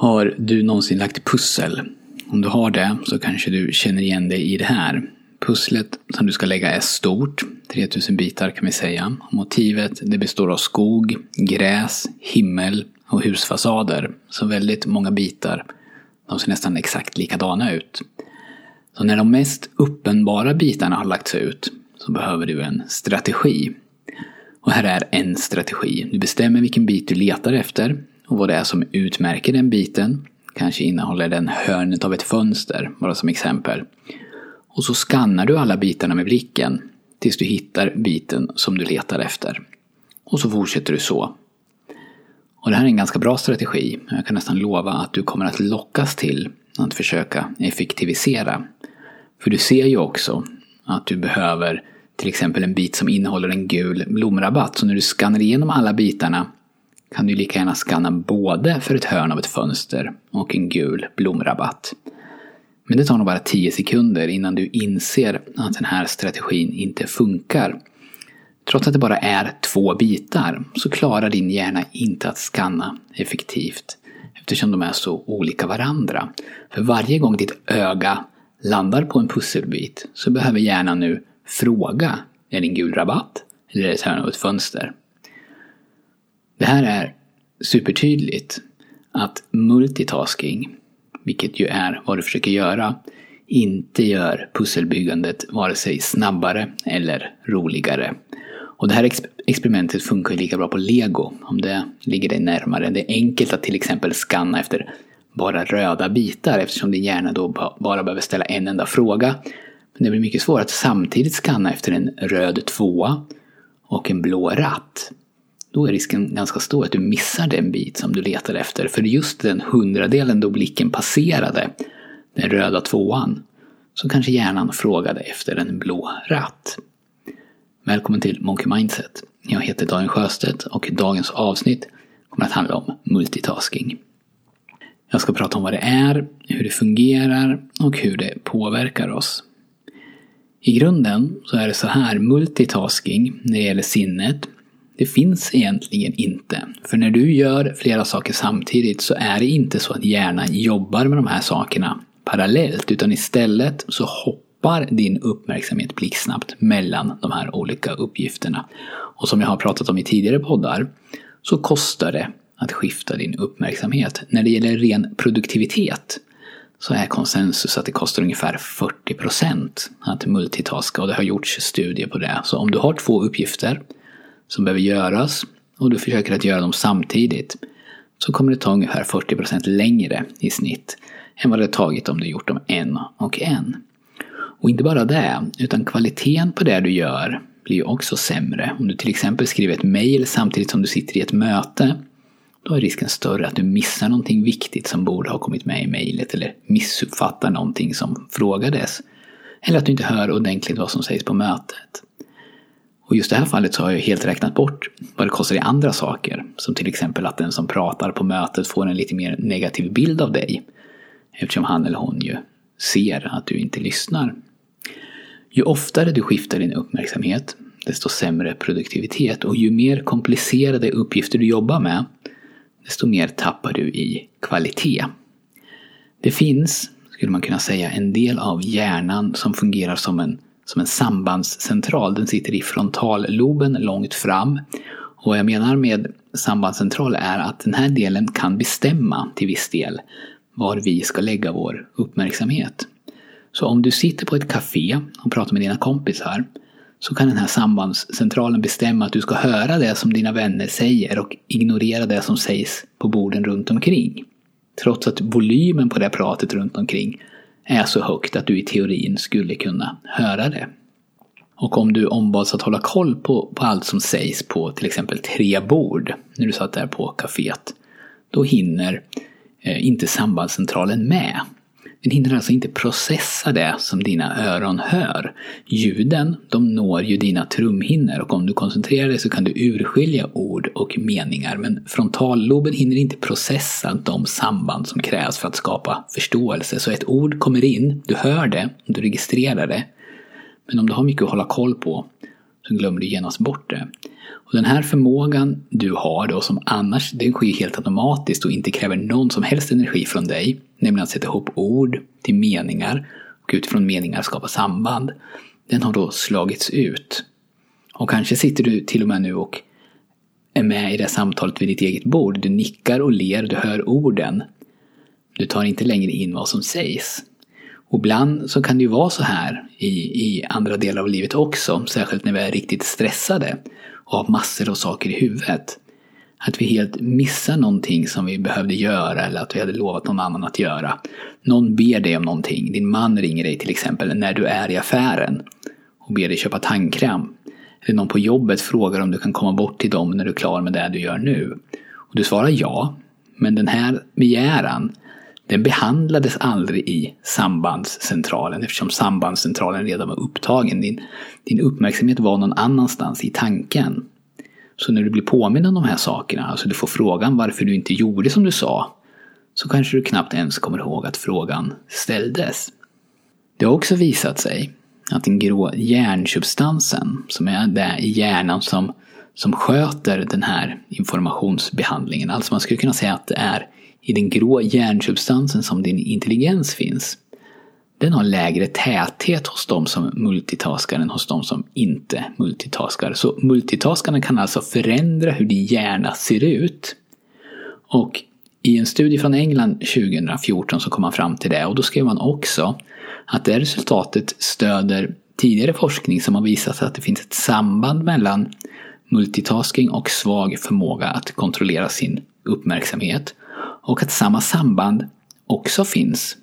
Har du någonsin lagt pussel? Om du har det så kanske du känner igen dig i det här. Pusslet som du ska lägga är stort, 3000 bitar kan vi säga. Motivet det består av skog, gräs, himmel och husfasader. Så väldigt många bitar. De ser nästan exakt likadana ut. Så när de mest uppenbara bitarna har lagts ut så behöver du en strategi. Och här är en strategi. Du bestämmer vilken bit du letar efter och vad det är som utmärker den biten. Kanske innehåller den hörnet av ett fönster, bara som exempel. Och så skannar du alla bitarna med blicken tills du hittar biten som du letar efter. Och så fortsätter du så. Och det här är en ganska bra strategi. Jag kan nästan lova att du kommer att lockas till att försöka effektivisera. För du ser ju också att du behöver till exempel en bit som innehåller en gul blomrabatt. Så när du skannar igenom alla bitarna kan du lika gärna skanna både för ett hörn av ett fönster och en gul blomrabatt. Men det tar nog bara 10 sekunder innan du inser att den här strategin inte funkar. Trots att det bara är två bitar så klarar din hjärna inte att skanna effektivt eftersom de är så olika varandra. För varje gång ditt öga landar på en pusselbit så behöver hjärnan nu fråga är det en gul rabatt eller är det ett hörn av ett fönster? Det här är supertydligt att multitasking, vilket ju är vad du försöker göra, inte gör pusselbyggandet vare sig snabbare eller roligare. Och det här experimentet funkar ju lika bra på lego, om det ligger dig närmare. Det är enkelt att till exempel skanna efter bara röda bitar eftersom din hjärna då bara behöver ställa en enda fråga. Men det blir mycket svårare att samtidigt skanna efter en röd tvåa och en blå ratt då är risken ganska stor att du missar den bit som du letar efter. För just den hundradelen då blicken passerade den röda tvåan så kanske hjärnan frågade efter en blå ratt. Välkommen till Monkey Mindset. Jag heter Daniel Sjöstedt och dagens avsnitt kommer att handla om multitasking. Jag ska prata om vad det är, hur det fungerar och hur det påverkar oss. I grunden så är det så här, multitasking när det gäller sinnet det finns egentligen inte. För när du gör flera saker samtidigt så är det inte så att hjärnan jobbar med de här sakerna parallellt. Utan istället så hoppar din uppmärksamhet blixtsnabbt mellan de här olika uppgifterna. Och som jag har pratat om i tidigare poddar så kostar det att skifta din uppmärksamhet. När det gäller ren produktivitet så är konsensus att det kostar ungefär 40% att multitaska och det har gjorts studier på det. Så om du har två uppgifter som behöver göras och du försöker att göra dem samtidigt så kommer det ta ungefär 40% längre i snitt än vad det tagit om du gjort dem en och en. Och inte bara det, utan kvaliteten på det du gör blir ju också sämre. Om du till exempel skriver ett mail samtidigt som du sitter i ett möte då är risken större att du missar någonting viktigt som borde ha kommit med i mejlet eller missuppfattar någonting som frågades. Eller att du inte hör ordentligt vad som sägs på mötet. Och just i det här fallet så har jag helt räknat bort vad det kostar i andra saker. Som till exempel att den som pratar på mötet får en lite mer negativ bild av dig. Eftersom han eller hon ju ser att du inte lyssnar. Ju oftare du skiftar din uppmärksamhet, desto sämre produktivitet och ju mer komplicerade uppgifter du jobbar med, desto mer tappar du i kvalitet. Det finns, skulle man kunna säga, en del av hjärnan som fungerar som en som en sambandscentral. Den sitter i frontalloben långt fram. Och vad jag menar med sambandscentral är att den här delen kan bestämma till viss del var vi ska lägga vår uppmärksamhet. Så om du sitter på ett café och pratar med dina kompisar så kan den här sambandscentralen bestämma att du ska höra det som dina vänner säger och ignorera det som sägs på borden runt omkring. Trots att volymen på det pratet runt omkring är så högt att du i teorin skulle kunna höra det. Och om du ombads att hålla koll på, på allt som sägs på till exempel tre bord när du satt där på kaféet, då hinner eh, inte sambandscentralen med. Den hinner alltså inte processa det som dina öron hör. Ljuden, de når ju dina trumhinnor och om du koncentrerar dig så kan du urskilja ord och meningar. Men frontalloben hinner inte processa de samband som krävs för att skapa förståelse. Så ett ord kommer in, du hör det, du registrerar det. Men om du har mycket att hålla koll på glömmer du genast bort det. Och den här förmågan du har då som annars, den sker helt automatiskt och inte kräver någon som helst energi från dig, nämligen att sätta ihop ord till meningar och utifrån meningar skapa samband. Den har då slagits ut. Och kanske sitter du till och med nu och är med i det samtalet vid ditt eget bord. Du nickar och ler, du hör orden. Du tar inte längre in vad som sägs. Och ibland så kan det ju vara så här i, i andra delar av livet också, särskilt när vi är riktigt stressade och har massor av saker i huvudet. Att vi helt missar någonting som vi behövde göra eller att vi hade lovat någon annan att göra. Någon ber dig om någonting. Din man ringer dig till exempel när du är i affären och ber dig köpa tandkräm. Eller någon på jobbet frågar om du kan komma bort till dem när du är klar med det du gör nu. Och du svarar ja. Men den här begäran den behandlades aldrig i sambandscentralen eftersom sambandscentralen redan var upptagen. Din, din uppmärksamhet var någon annanstans i tanken. Så när du blir påmind om de här sakerna, alltså du får frågan varför du inte gjorde som du sa, så kanske du knappt ens kommer ihåg att frågan ställdes. Det har också visat sig att den grå hjärnsubstansen, som är det i hjärnan som, som sköter den här informationsbehandlingen, alltså man skulle kunna säga att det är i den grå hjärnsubstansen som din intelligens finns, den har lägre täthet hos de som multitaskar än hos de som inte multitaskar. Så multitaskarna kan alltså förändra hur din hjärna ser ut. Och i en studie från England 2014 så kom man fram till det och då skrev man också att det resultatet stöder tidigare forskning som har visat att det finns ett samband mellan multitasking och svag förmåga att kontrollera sin uppmärksamhet och att samma samband också finns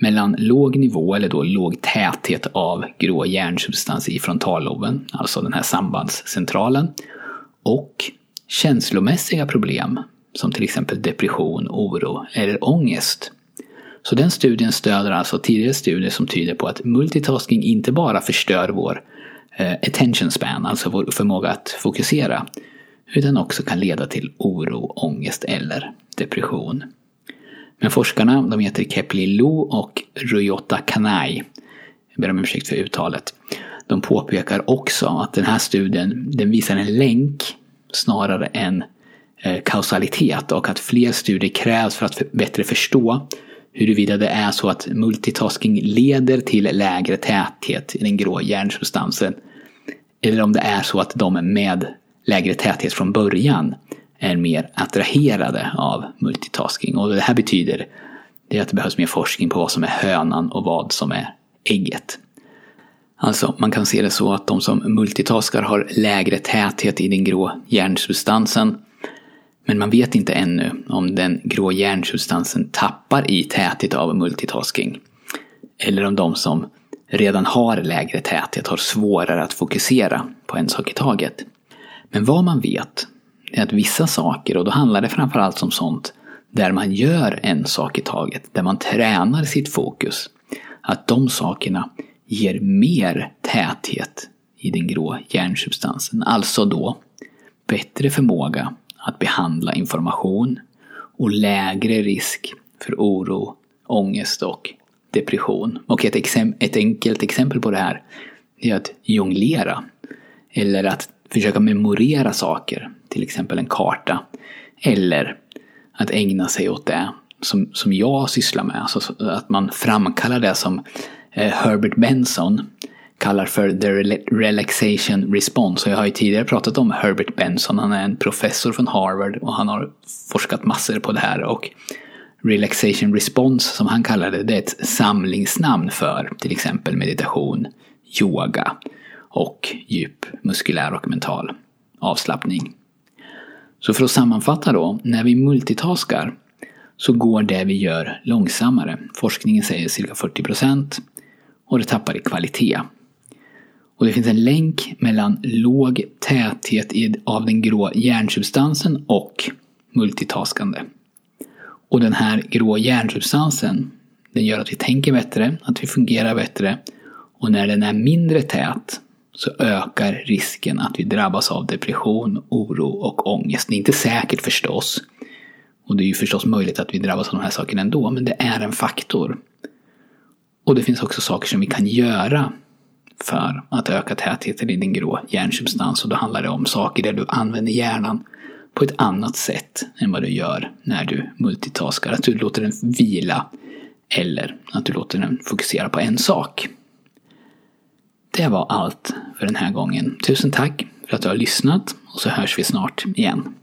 mellan låg nivå, eller då låg täthet av grå hjärnsubstans i frontalloben, alltså den här sambandscentralen, och känslomässiga problem som till exempel depression, oro eller ångest. Så den studien stöder alltså tidigare studier som tyder på att multitasking inte bara förstör vår eh, attention span, alltså vår förmåga att fokusera, utan också kan leda till oro, ångest eller depression. Men forskarna, de heter Kepli Lu och Ruyota Kanai. Jag ber om ursäkt för uttalet. De påpekar också att den här studien den visar en länk snarare än eh, kausalitet och att fler studier krävs för att bättre förstå huruvida det är så att multitasking leder till lägre täthet i den grå hjärnsubstansen eller om det är så att de med lägre täthet från början är mer attraherade av multitasking. Och det här betyder det att det behövs mer forskning på vad som är hönan och vad som är ägget. Alltså, man kan se det så att de som multitaskar har lägre täthet i den grå hjärnsubstansen. Men man vet inte ännu om den grå hjärnsubstansen tappar i täthet av multitasking. Eller om de som redan har lägre täthet har svårare att fokusera på en sak i taget. Men vad man vet är att vissa saker, och då handlar det framförallt om sånt där man gör en sak i taget, där man tränar sitt fokus, att de sakerna ger mer täthet i den grå hjärnsubstansen. Alltså då bättre förmåga att behandla information och lägre risk för oro, ångest och depression. Och ett, exem ett enkelt exempel på det här är att jonglera. Eller att försöka memorera saker, till exempel en karta. Eller att ägna sig åt det som, som jag sysslar med. Alltså att man framkallar det som eh, Herbert Benson kallar för the relaxation response. Och jag har ju tidigare pratat om Herbert Benson. Han är en professor från Harvard och han har forskat massor på det här. Och relaxation response som han kallar det, det är ett samlingsnamn för till exempel meditation, yoga och djup muskulär och mental avslappning. Så för att sammanfatta då, när vi multitaskar så går det vi gör långsammare. Forskningen säger cirka 40% och det tappar i kvalitet. Och det finns en länk mellan låg täthet av den grå hjärnsubstansen och multitaskande. Och den här grå hjärnsubstansen den gör att vi tänker bättre, att vi fungerar bättre och när den är mindre tät så ökar risken att vi drabbas av depression, oro och ångest. Det är inte säkert förstås. Och det är ju förstås möjligt att vi drabbas av de här sakerna ändå, men det är en faktor. Och det finns också saker som vi kan göra för att öka tätheten i din grå hjärnsubstans. Och då handlar det om saker där du använder hjärnan på ett annat sätt än vad du gör när du multitaskar. Att du låter den vila eller att du låter den fokusera på en sak. Det var allt för den här gången. Tusen tack för att du har lyssnat och så hörs vi snart igen.